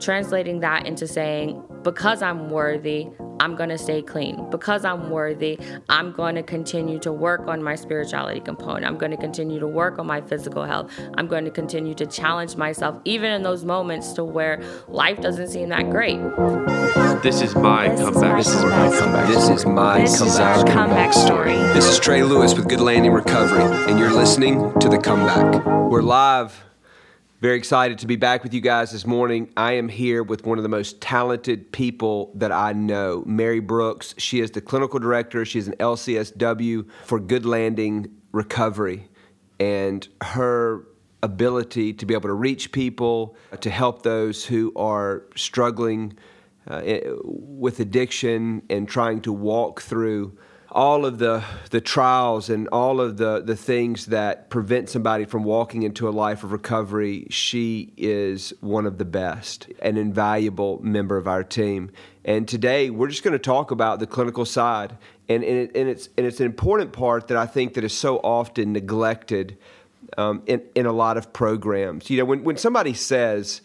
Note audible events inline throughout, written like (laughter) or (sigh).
translating that into saying, because I'm worthy, I'm going to stay clean. Because I'm worthy, I'm going to continue to work on my spirituality component. I'm going to continue to work on my physical health. I'm going to continue to challenge myself, even in those moments to where life doesn't seem that great. This is my This is comeback my story. comeback This is my This is comeback. our comeback story. This is Trey Lewis with Good Landing Recovery, and you're listening to The Comeback. We're live. Very excited to be back with you guys this morning. I am here with one of the most talented people that I know, Mary Brooks. She is the clinical director, she's an LCSW for Good Landing Recovery. And her ability to be able to reach people, to help those who are struggling uh, with addiction and trying to walk through all of the the trials and all of the the things that prevent somebody from walking into a life of recovery she is one of the best an invaluable member of our team. And today we're just going to talk about the clinical side. And and, it, and it's and it's an important part that I think that is so often neglected um, in in a lot of programs. You know when when somebody says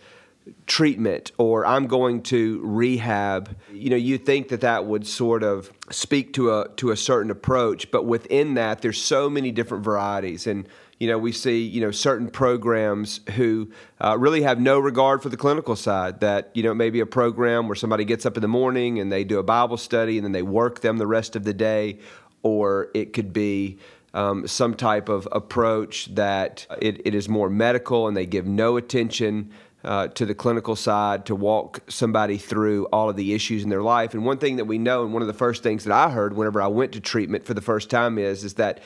treatment or I'm going to rehab, you know, you think that that would sort of speak to a to a certain approach, but within that there's so many different varieties and you know, we see, you know, certain programs who uh, really have no regard for the clinical side. That, you know, it may be a program where somebody gets up in the morning and they do a Bible study and then they work them the rest of the day. Or it could be um, some type of approach that it, it is more medical and they give no attention uh, to the clinical side to walk somebody through all of the issues in their life. And one thing that we know, and one of the first things that I heard whenever I went to treatment for the first time is, is that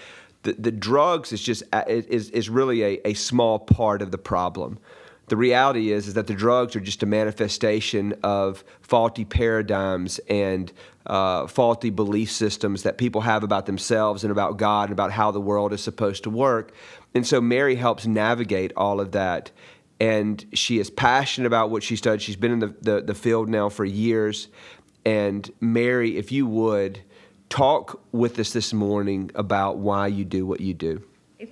the, the drugs is just uh, is, is really a, a small part of the problem. The reality is is that the drugs are just a manifestation of faulty paradigms and uh, faulty belief systems that people have about themselves and about God and about how the world is supposed to work. And so Mary helps navigate all of that. And she is passionate about what she studied. She's been in the, the, the field now for years. And Mary, if you would, talk with us this morning about why you do what you do.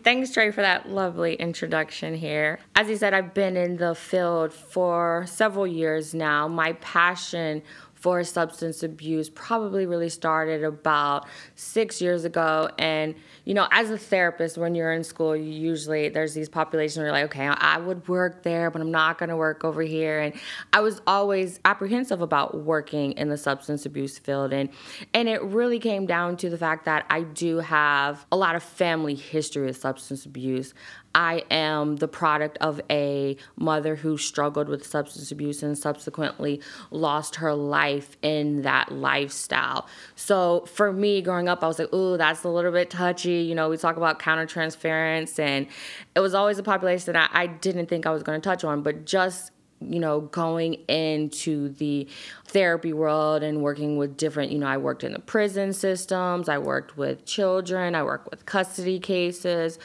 Thanks, Trey, for that lovely introduction here. As you said, I've been in the field for several years now. My passion for substance abuse probably really started about six years ago. And, you know, as a therapist, when you're in school, you usually there's these populations where you're like, okay, I would work there, but I'm not going to work over here. And I was always apprehensive about working in the substance abuse field. And, and it really came down to the fact that I do have a lot of family history with substance abuse. I am the product of a mother who struggled with substance abuse and subsequently lost her life in that lifestyle. So for me growing up, I was like, ooh, that's a little bit touchy. You know, we talk about countertransference, and it was always a population that I, I didn't think I was going to touch on, but just you know, going into the therapy world and working with different, you know, I worked in the prison systems, I worked with children, I worked with custody cases,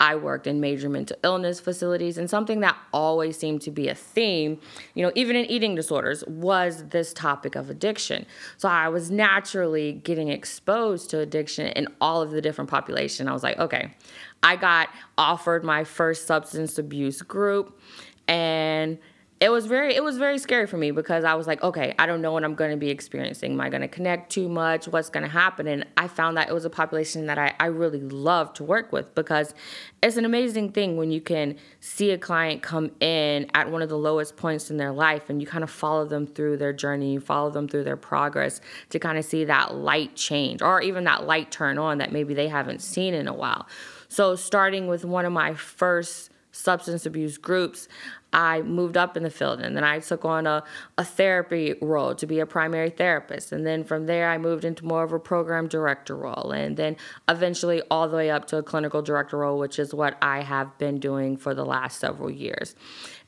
I worked in major mental illness facilities, and something that always seemed to be a theme, you know, even in eating disorders, was this topic of addiction. So I was naturally getting exposed to addiction in all of the different population. I was like, okay, I got offered my first substance abuse group and it was very it was very scary for me because I was like, okay, I don't know what I'm going to be experiencing. Am I going to connect too much? What's going to happen? And I found that it was a population that I, I really love to work with because it's an amazing thing when you can see a client come in at one of the lowest points in their life and you kind of follow them through their journey, you follow them through their progress to kind of see that light change or even that light turn on that maybe they haven't seen in a while. So starting with one of my first substance abuse groups, I moved up in the field and then I took on a, a therapy role to be a primary therapist. And then from there, I moved into more of a program director role. And then eventually, all the way up to a clinical director role, which is what I have been doing for the last several years.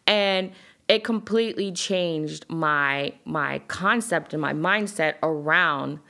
And it completely changed my my concept and my mindset around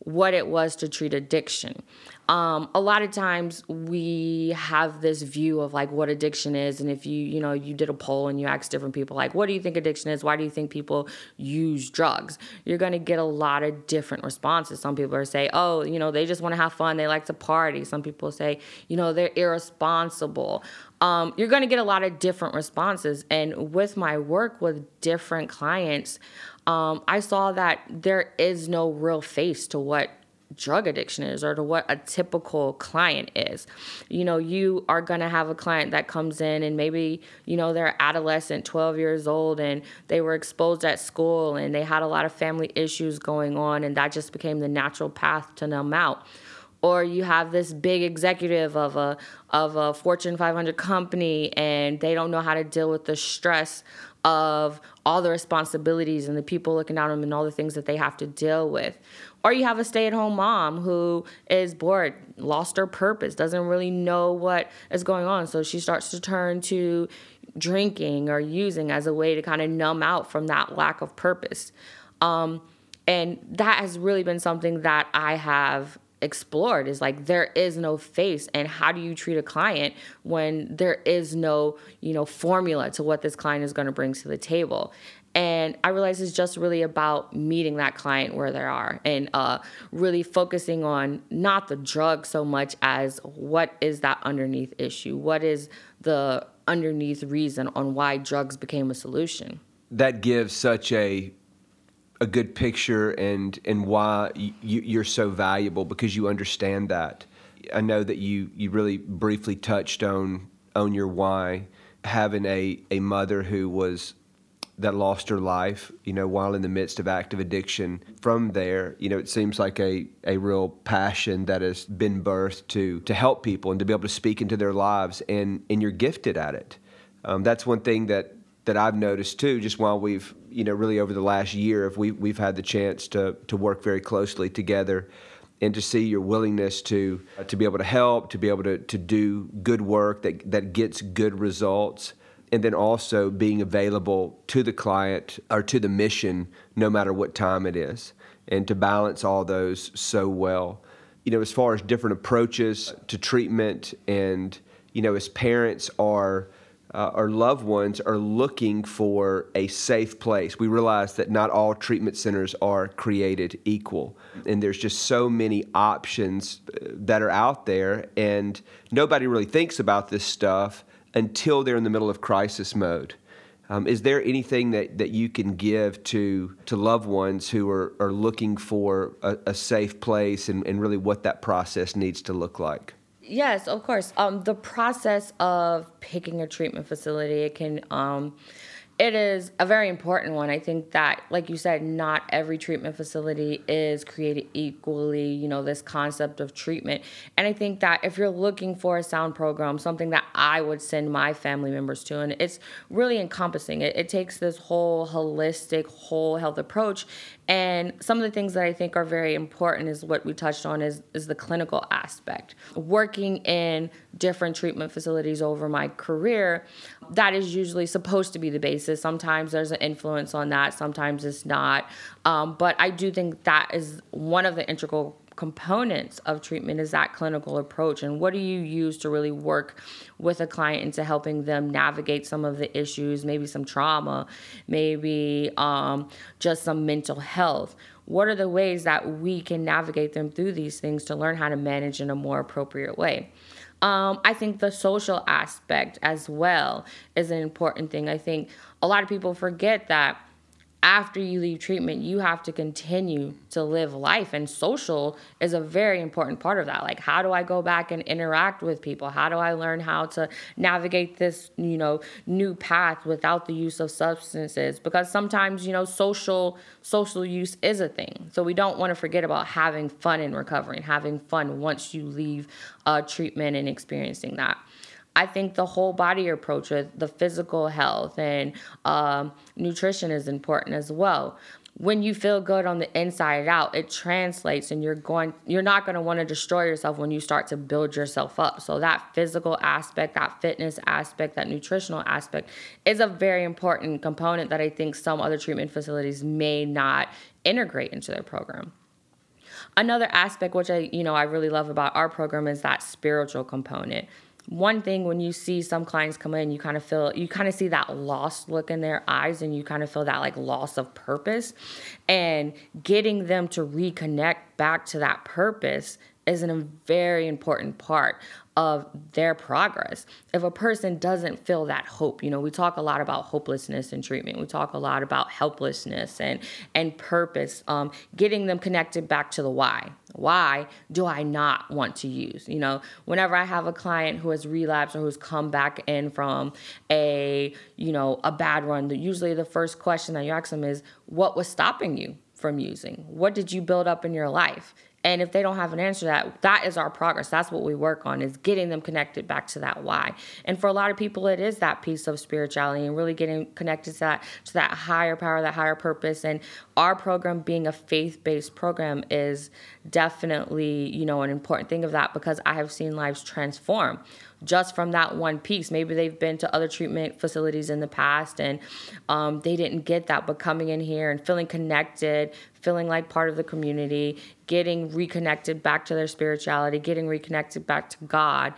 what it was to treat addiction. Um, a lot of times we have this view of like what addiction is and if you you know you did a poll and you asked different people like what do you think addiction is? Why do you think people use drugs? You're going to get a lot of different responses. Some people are say oh you know they just want to have fun. They like to party. Some people say you know they're irresponsible. Um, you're going to get a lot of different responses and with my work with different clients um, i saw that there is no real face to what drug addiction is or to what a typical client is. You know, you are going to have a client that comes in and maybe, you know, they're adolescent, 12 years old, and they were exposed at school and they had a lot of family issues going on, and that just became the natural path to numb out. Or you have this big executive of a of a Fortune 500 company, and they don't know how to deal with the stress of all the responsibilities and the people looking down on them and all the things that they have to deal with. Or you have a stay at home mom who is bored, lost her purpose, doesn't really know what is going on. So she starts to turn to drinking or using as a way to kind of numb out from that lack of purpose. Um, and that has really been something that I have explored is like there is no face and how do you treat a client when there is no you know formula to what this client is going to bring to the table and I realize it's just really about meeting that client where they are and uh, really focusing on not the drug so much as what is that underneath issue? What is the underneath reason on why drugs became a solution? That gives such a a good picture and and why you, you're so valuable because you understand that. I know that you you really briefly touched on on your why having a a mother who was that lost her life, you know, while in the midst of active addiction. From there, you know, it seems like a, a real passion that has been birthed to to help people and to be able to speak into their lives, and and you're gifted at it. Um, that's one thing that that I've noticed too. Just while we've, you know, really over the last year, if we we've had the chance to to work very closely together. And to see your willingness to to be able to help, to be able to, to do good work that, that gets good results, and then also being available to the client or to the mission no matter what time it is and to balance all those so well you know as far as different approaches to treatment and you know as parents are uh, our loved ones are looking for a safe place. We realize that not all treatment centers are created equal, and there's just so many options uh, that are out there, and nobody really thinks about this stuff until they're in the middle of crisis mode. Um, is there anything that, that you can give to, to loved ones who are, are looking for a, a safe place and, and really what that process needs to look like? Yes, of course. Um, the process of picking a treatment facility, it can um, it is a very important one. I think that, like you said, not every treatment facility is created equally, you know, this concept of treatment. And I think that if you're looking for a sound program, something that I would send my family members to, and it's really encompassing, it, it takes this whole holistic, whole health approach. And some of the things that I think are very important is what we touched on is, is the clinical aspect. Working in different treatment facilities over my career, that is usually supposed to be the basis. Sometimes there's an influence on that, sometimes it's not. Um, but I do think that is one of the integral components of treatment is that clinical approach and what do you use to really work with a client into helping them navigate some of the issues maybe some trauma maybe um, just some mental health what are the ways that we can navigate them through these things to learn how to manage in a more appropriate way um, I think the social aspect as well is an important thing. I think a lot of people forget that after you leave treatment, you have to continue to live life. And social is a very important part of that. Like, how do I go back and interact with people? How do I learn how to navigate this, you know, new path without the use of substances? Because sometimes, you know, social social use is a thing. So we don't want to forget about having fun in recovery and having fun once you leave uh, treatment and experiencing that. I think the whole body approach with the physical health and um, nutrition is important as well. When you feel good on the inside out, it translates, and you're going. You're not going to want to destroy yourself when you start to build yourself up. So that physical aspect, that fitness aspect, that nutritional aspect is a very important component that I think some other treatment facilities may not integrate into their program. Another aspect which I, you know, I really love about our program is that spiritual component. One thing when you see some clients come in, you kind of feel you kind of see that lost look in their eyes and you kind of feel that like loss of purpose. And getting them to reconnect back to that purpose is a very important part of their progress. If a person doesn't feel that hope, you know, we talk a lot about hopelessness in treatment. We talk a lot about helplessness and and purpose. Um, getting them connected back to the why. Why do I not want to use? You know, whenever I have a client who has relapsed or who's come back in from a you know a bad run, usually the first question that you ask them is, "What was stopping you?" from using? What did you build up in your life? And if they don't have an answer to that, that is our progress. That's what we work on is getting them connected back to that why. And for a lot of people, it is that piece of spirituality and really getting connected to that to that higher power, that higher purpose. And our program being a faith-based program is definitely, you know, an important thing of that because I have seen lives transform just from that one piece. Maybe they've been to other treatment facilities in the past and um, they didn't get that, but coming in here and feeling connected, feeling like part of the community, getting reconnected back to their spirituality, getting reconnected back to God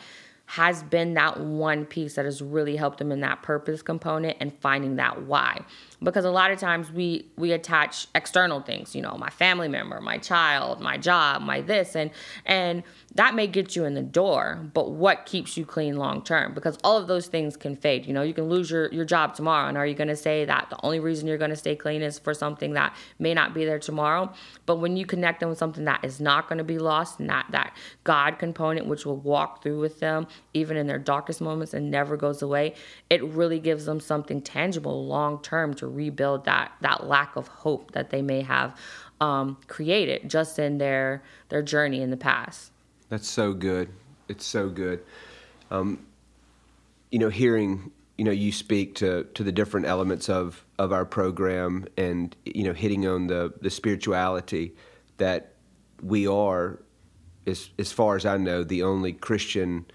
has been that one piece that has really helped them in that purpose component and finding that why because a lot of times we we attach external things you know my family member my child my job my this and and that may get you in the door but what keeps you clean long term? Because all of those things can fade you know you can lose your, your job tomorrow and are you going to say that the only reason you're going to stay clean is for something that may not be there tomorrow? But when you connect them with something that is not going to be lost and that that god component which will walk through with them even in their darkest moments and never goes away it really gives them something tangible long term to rebuild that that lack of hope that they may have um, created just in their their journey in the past. That's so good. It's so good. Um, you know, hearing you know you speak to to the different elements of of our program, and you know, hitting on the the spirituality that we are, as as far as I know, the only Christian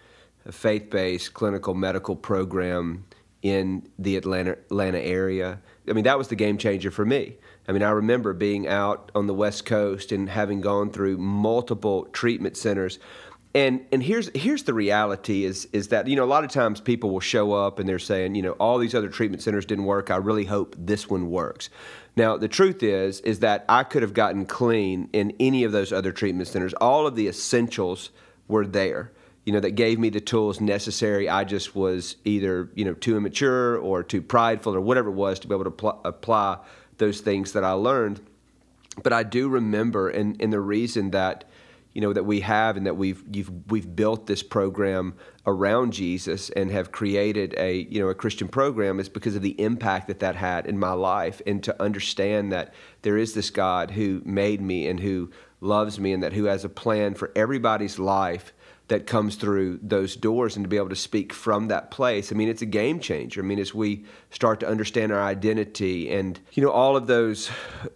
faith based clinical medical program in the Atlanta, Atlanta area. I mean, that was the game changer for me. I mean, I remember being out on the West Coast and having gone through multiple treatment centers. And and here's here's the reality is is that you know a lot of times people will show up and they're saying you know all these other treatment centers didn't work I really hope this one works. Now the truth is is that I could have gotten clean in any of those other treatment centers. All of the essentials were there you know, that gave me the tools necessary. I just was either, you know, too immature or too prideful or whatever it was to be able to pl- apply those things that I learned. But I do remember, and, and the reason that, you know, that we have and that we've we've built this program around Jesus and have created a you know a Christian program is because of the impact that that had in my life and to understand that there is this God who made me and who loves me and that who has a plan for everybody's life that comes through those doors and to be able to speak from that place. I mean, it's a game changer. I mean, as we start to understand our identity and you know all of those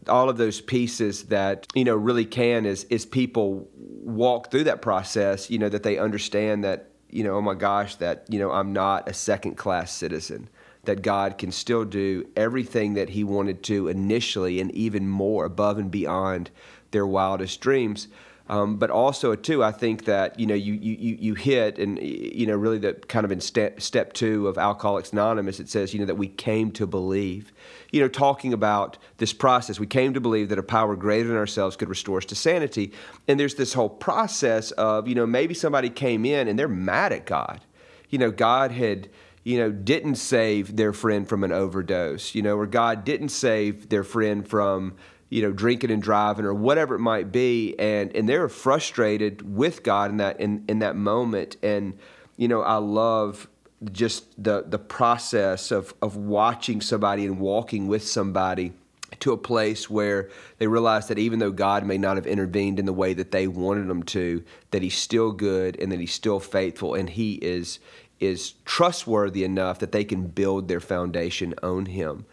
all of those pieces that you know really can is is people walk through that process, you know, that they understand that you know, oh my gosh, that you know, I'm not a second class citizen. That God can still do everything that He wanted to initially, and even more above and beyond their wildest dreams. Um, but also too, I think that you know you you you hit and you know really the kind of in step step two of Alcoholics Anonymous, it says you know that we came to believe. You know, talking about this process, we came to believe that a power greater than ourselves could restore us to sanity. And there's this whole process of you know maybe somebody came in and they're mad at God. You know, God had you know, didn't save their friend from an overdose, you know, or God didn't save their friend from, you know, drinking and driving or whatever it might be, and and they're frustrated with God in that in, in that moment. And you know, I love just the the process of of watching somebody and walking with somebody to a place where they realize that even though God may not have intervened in the way that they wanted him to, that he's still good and that he's still faithful and he is is trustworthy enough that they can build their foundation on him.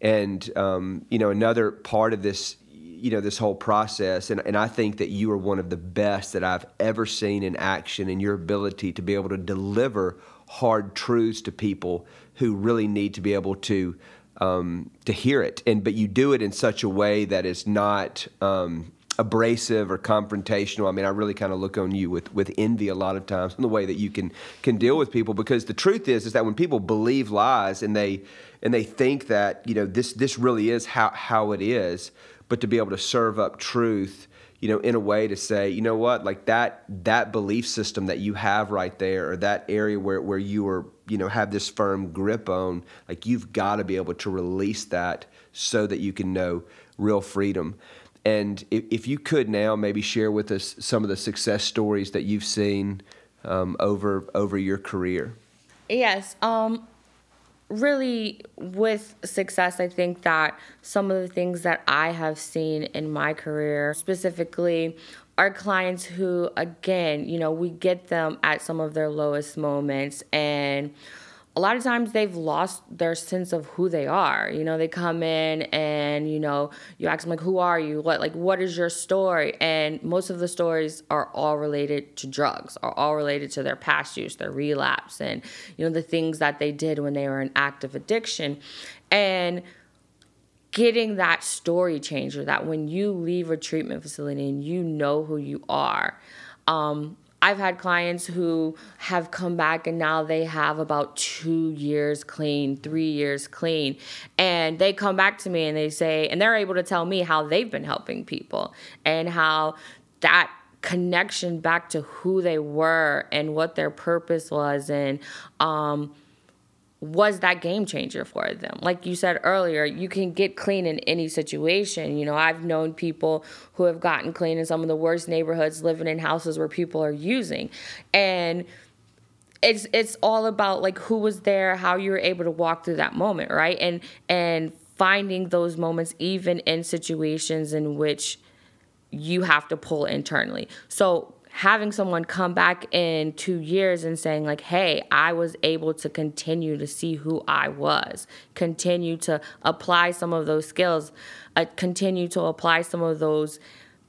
And um, you know, another part of this, you know, this whole process, and, and I think that you are one of the best that I've ever seen in action in your ability to be able to deliver hard truths to people who really need to be able to um, to hear it. And but you do it in such a way that is not um, abrasive or confrontational. I mean, I really kind of look on you with, with envy a lot of times in the way that you can can deal with people because the truth is is that when people believe lies and they and they think that you know this this really is how how it is, but to be able to serve up truth you know, in a way to say, you know what, like that that belief system that you have right there, or that area where where you are, you know, have this firm grip on, like you've got to be able to release that so that you can know real freedom. And if, if you could now maybe share with us some of the success stories that you've seen um, over over your career. Yes. Um, really with success i think that some of the things that i have seen in my career specifically are clients who again you know we get them at some of their lowest moments and a lot of times they've lost their sense of who they are. You know, they come in and you know, you ask them like, "Who are you? What like what is your story?" And most of the stories are all related to drugs, are all related to their past use, their relapse, and you know the things that they did when they were in active addiction, and getting that story changer that when you leave a treatment facility and you know who you are. Um, I've had clients who have come back and now they have about two years clean, three years clean. And they come back to me and they say, and they're able to tell me how they've been helping people and how that connection back to who they were and what their purpose was and um, was that game changer for them. Like you said earlier, you can get clean in any situation. You know, I've known people who have gotten clean in some of the worst neighborhoods, living in houses where people are using. And it's it's all about like who was there, how you were able to walk through that moment, right? And and finding those moments even in situations in which you have to pull internally. So having someone come back in two years and saying like hey i was able to continue to see who i was continue to apply some of those skills uh, continue to apply some of those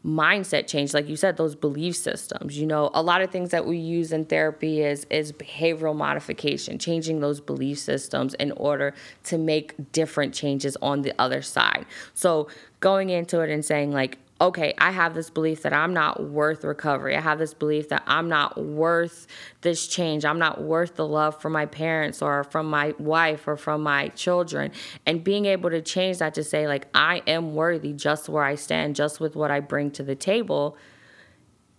mindset change like you said those belief systems you know? A lot of things that we use in therapy is is behavioral modification changing those belief systems in order to make different changes on the other side. So going into it and saying like okay, I have this belief that I'm not worth recovery. I have this belief that I'm not worth this change. I'm not worth the love from my parents or from my wife or from my children. And being able to change that to say, like, I am worthy just where I stand, just with what I bring to the table.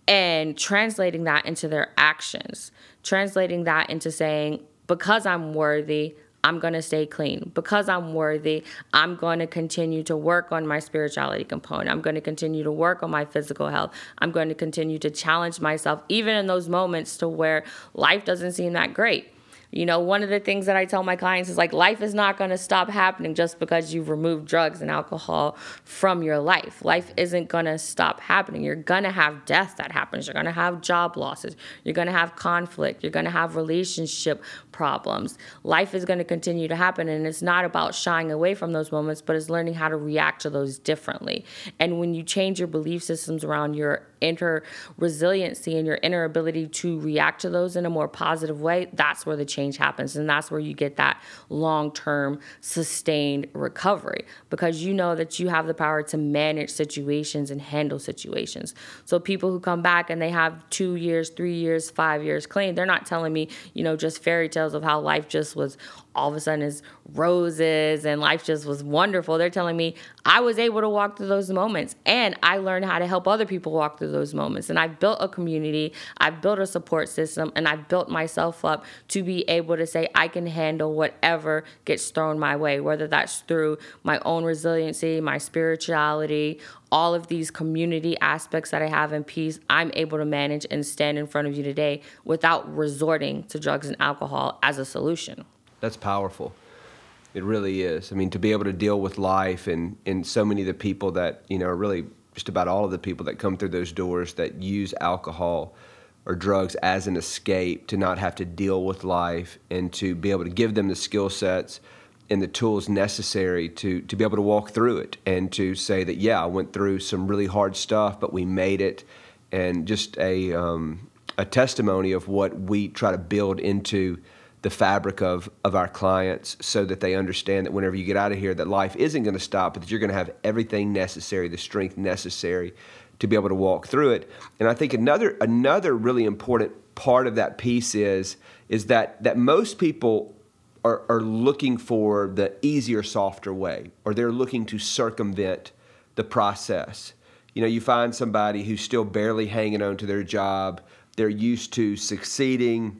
And translating that into their actions, translating that into saying, because I'm worthy, I'm going to stay clean. Because I'm worthy, I'm going to continue to work on my spirituality component. I'm going to continue to work on my physical health. I'm going to continue to challenge myself, even in those moments to where life doesn't seem that great. You know, one of the things that I tell my clients is like, life is not going to stop happening just because you've removed drugs and alcohol from your life. Life isn't going to stop happening. You're going to have death that happens. You're going to have job losses. You're going to have conflict. You're going to have relationship problems. Life is going to continue to happen. And it's not about shying away from those moments, but it's learning how to react to those differently. And when you change your belief systems around your inner resiliency and your inner ability to react to those in a more positive way, that's where the change happens. And that's where you get that long term sustained recovery because you know that you have the power to manage situations and handle situations. So people who come back and they have two years, three years, five years clean, they're not telling me, you know, just fairy tales of how life just was all of a sudden is roses and life just was wonderful. They're telling me I was able to walk through those moments and I learned how to help other people walk through those moments. And I've built a community, I've built a support system, and I've built myself up to be able to say I can handle whatever gets thrown my way, whether that's through my own resiliency, my spirituality, all of these community aspects that I have in peace, I'm able to manage and stand in front of you today without resorting to drugs and alcohol as a solution that's powerful. It really is. I mean, to be able to deal with life and, and so many of the people that, you know, are really just about all of the people that come through those doors that use alcohol or drugs as an escape to not have to deal with life and to be able to give them the skill sets and the tools necessary to, to be able to walk through it and to say that, yeah, I went through some really hard stuff, but we made it. And just a, um, a testimony of what we try to build into the fabric of, of our clients so that they understand that whenever you get out of here that life isn't going to stop but that you're going to have everything necessary the strength necessary to be able to walk through it. And I think another another really important part of that piece is is that that most people are, are looking for the easier, softer way, or they're looking to circumvent the process. You know, you find somebody who's still barely hanging on to their job. They're used to succeeding,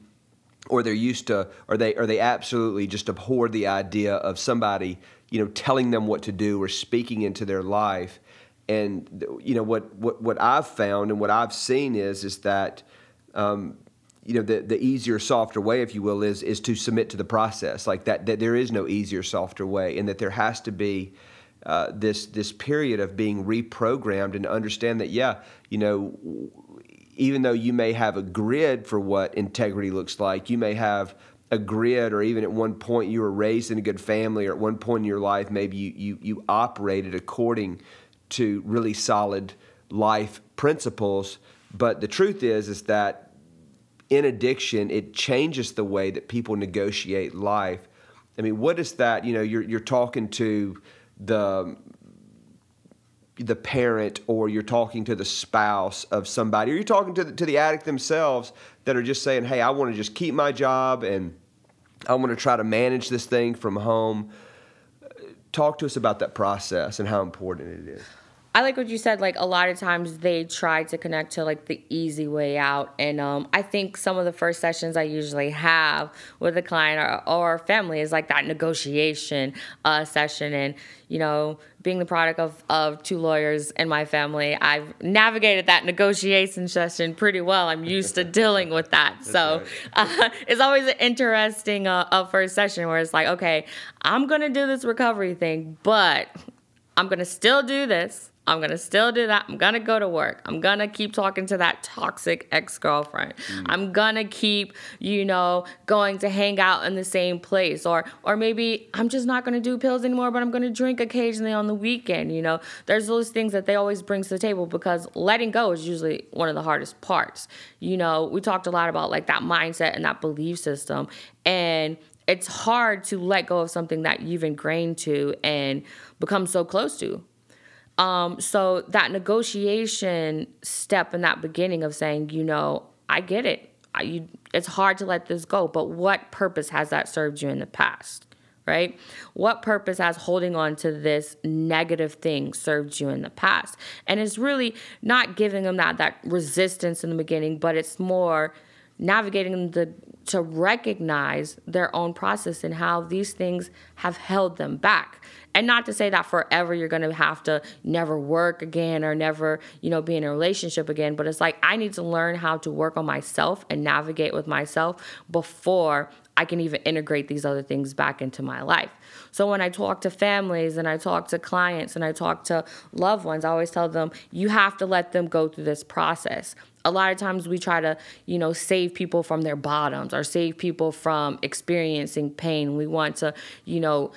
or they're used to, or they, or they absolutely just abhor the idea of somebody, you know, telling them what to do or speaking into their life. And you know what, what, what I've found and what I've seen is is that um, you know the, the easier softer way if you will is is to submit to the process like that that there is no easier softer way and that there has to be uh, this this period of being reprogrammed and understand that yeah you know even though you may have a grid for what integrity looks like you may have a grid or even at one point you were raised in a good family or at one point in your life maybe you you, you operated according to really solid life principles but the truth is is that in addiction, it changes the way that people negotiate life. I mean, what is that? You know, you're you're talking to the the parent or you're talking to the spouse of somebody or you're talking to the, to the addict themselves that are just saying hey i want to just keep my job and i want to try to manage this thing from home. Talk to us about that process and how important it is I like what you said. Like a lot of times they try to connect to like the easy way out, and um, I think some of the first sessions I usually have with a client or, or family is like that negotiation uh, session, and you know, being the product of of two lawyers in my family, I've navigated that negotiation session pretty well. I'm used to (laughs) dealing with that, so uh, (laughs) it's always an interesting uh, first session where it's like, okay, I'm gonna do this recovery thing, but I'm gonna still do this I'm gonna still do that. I'm gonna go to work. I'm gonna keep talking to that toxic ex girlfriend. Mm. I'm gonna keep, you know, going to hang out in the same place, or or maybe I'm just not gonna do pills anymore, but I'm gonna drink occasionally on the weekend. You know, there's those things that they always bring to the table because letting go is usually one of the hardest parts. You know, we talked a lot about like that mindset and that belief system, and it's hard to let go of something that you've ingrained to and become so close to um, so that negotiation step in that beginning of saying, you know, I get it. I, you, it's hard to let this go, but what purpose has that served you in the past? Right? What purpose has holding on to this negative thing served you in the past? And it's really not giving them that that resistance in the beginning, but it's more navigating the to recognize their own process and how these things have held them back and not to say that forever you're going to have to never work again or never you know be in a relationship again but it's like i need to learn how to work on myself and navigate with myself before I can even integrate these other things back into my life. So when I talk to families and I talk to clients and I talk to loved ones, I always tell them you have to let them go through this process. A lot of times we try to, you know, save people from their bottoms or save people from experiencing pain. We want to, you know,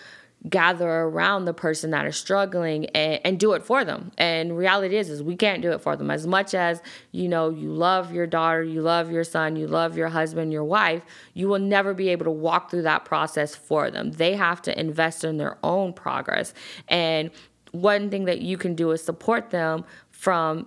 gather around the person that is struggling and, and do it for them. And reality is is we can't do it for them. As much as, you know, you love your daughter, you love your son, you love your husband, your wife, you will never be able to walk through that process for them. They have to invest in their own progress. And one thing that you can do is support them from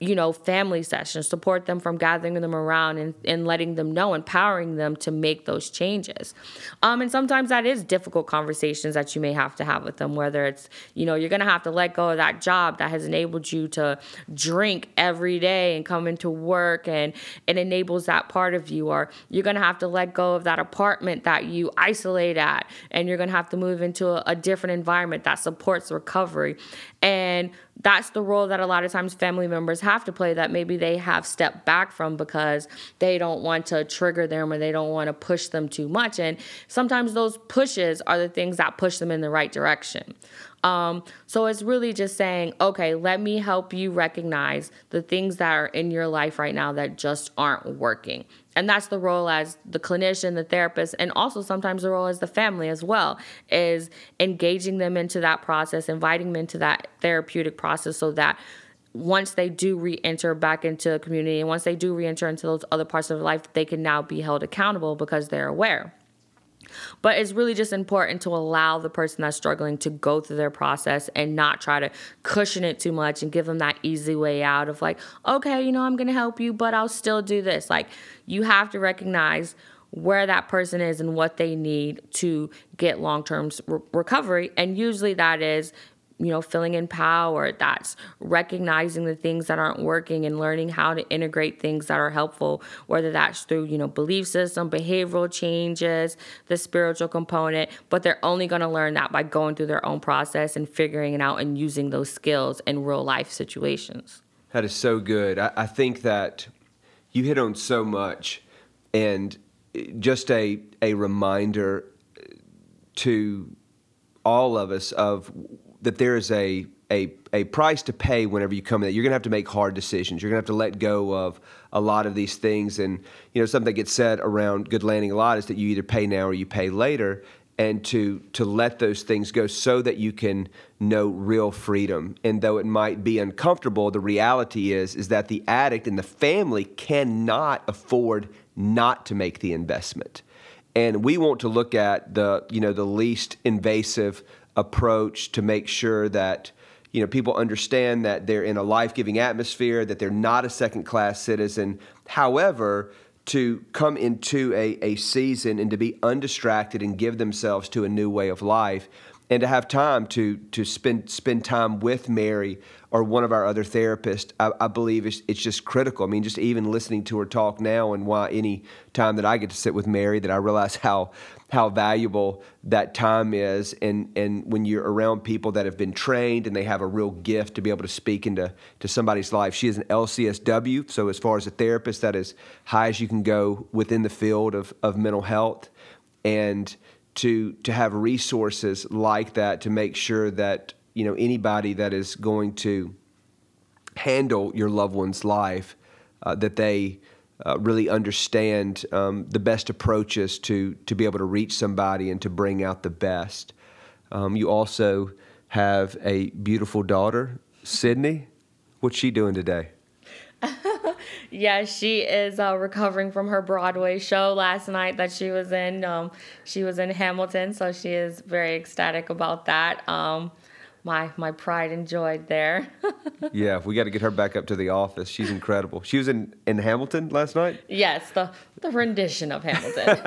you know, family sessions, support them from gathering them around and, and letting them know, empowering them to make those changes. Um, and sometimes that is difficult conversations that you may have to have with them, whether it's, you know, you're to have to let go of that job that has enabled you to drink every day and come into work and it enables that part of you, or you're to have to let go of that apartment that you isolate at and you're to have to move into a, a different environment that supports recovery. And that's the role that a lot of times family members have to play that maybe they have stepped back from because they don't want to trigger them or they don't want to push them too much. And sometimes those pushes are the things that push them in the right direction. Um, so it's really just saying, okay, let me help you recognize the things that are in your life right now that just aren't working. And that's the role as the clinician, the therapist, and also sometimes the role as the family as well, is engaging them into that process, inviting them into that therapeutic process so that once they do re-enter back into a community and once they do re-enter into those other parts of life, they can now be held accountable because they're aware. But it's really just important to allow the person that's struggling to go through their process and not try to cushion it too much and give them that easy way out of like, okay, you know, I'm going to help you, but I'll still do this. Like, you have to recognize where that person is and what they need to get long term re- recovery. And usually that is you know, filling in power. That's recognizing the things that aren't working and learning how to integrate things that are helpful, whether that's through, you know, belief system, behavioral changes, the spiritual component. But they're only going to learn that by going through their own process and figuring it out and using those skills in real life situations. That is so good. I, I think that you hit on so much and just a, a reminder to all of us of that there is a a, a price to pay whenever you come in. You're going to have to make hard decisions. You're going to have to let go of a lot of these things. And, you know, something that gets said around good landing a lot is that you either pay now or you pay later. And to, to let those things go so that you can know real freedom. And though it might be uncomfortable, the reality is, is that the addict and the family cannot afford not to make the investment. And we want to look at the, you know, the least invasive approach to make sure that you know people understand that they're in a life-giving atmosphere that they're not a second-class citizen however to come into a, a season and to be undistracted and give themselves to a new way of life and to have time to to spend spend time with Mary or one of our other therapists, I, I believe it's, it's, just critical. I mean, just even listening to her talk now, and why any time that I get to sit with Mary, that I realize how how valuable that time is, and and when you're around people that have been trained and they have a real gift to be able to speak into to somebody's life. She is an LCSW, so as far as a therapist, that is high as you can go within the field of of mental health, and to to have resources like that to make sure that you know anybody that is going to handle your loved one's life uh, that they uh, really understand um, the best approaches to to be able to reach somebody and to bring out the best. Um, you also have a beautiful daughter, Sydney. What's she doing today? (laughs) yeah, she is uh, recovering from her Broadway show last night that she was in. Um, she was in Hamilton, so she is very ecstatic about that. Um, my my pride and joy there. (laughs) yeah, we got to get her back up to the office. She's incredible. She was in in Hamilton last night. Yes, the the rendition of Hamilton. (laughs)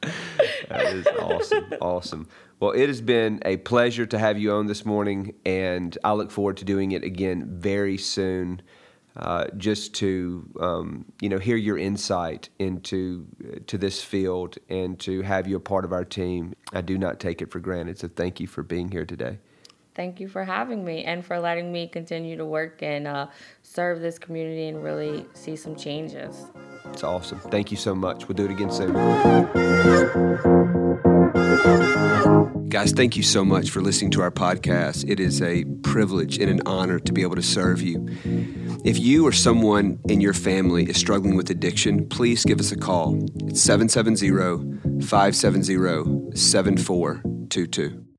(laughs) that is awesome, awesome. Well, it has been a pleasure to have you on this morning, and I look forward to doing it again very soon. Uh, just to um, you know hear your insight into uh, to this field and to have you a part of our team. I do not take it for granted. So thank you for being here today. Thank you for having me and for letting me continue to work and uh, serve this community and really see some changes. It's awesome. Thank you so much. We'll do it again soon. Guys, thank you so much for listening to our podcast. It is a privilege and an honor to be able to serve you. If you or someone in your family is struggling with addiction, please give us a call. It's 770 570 7422.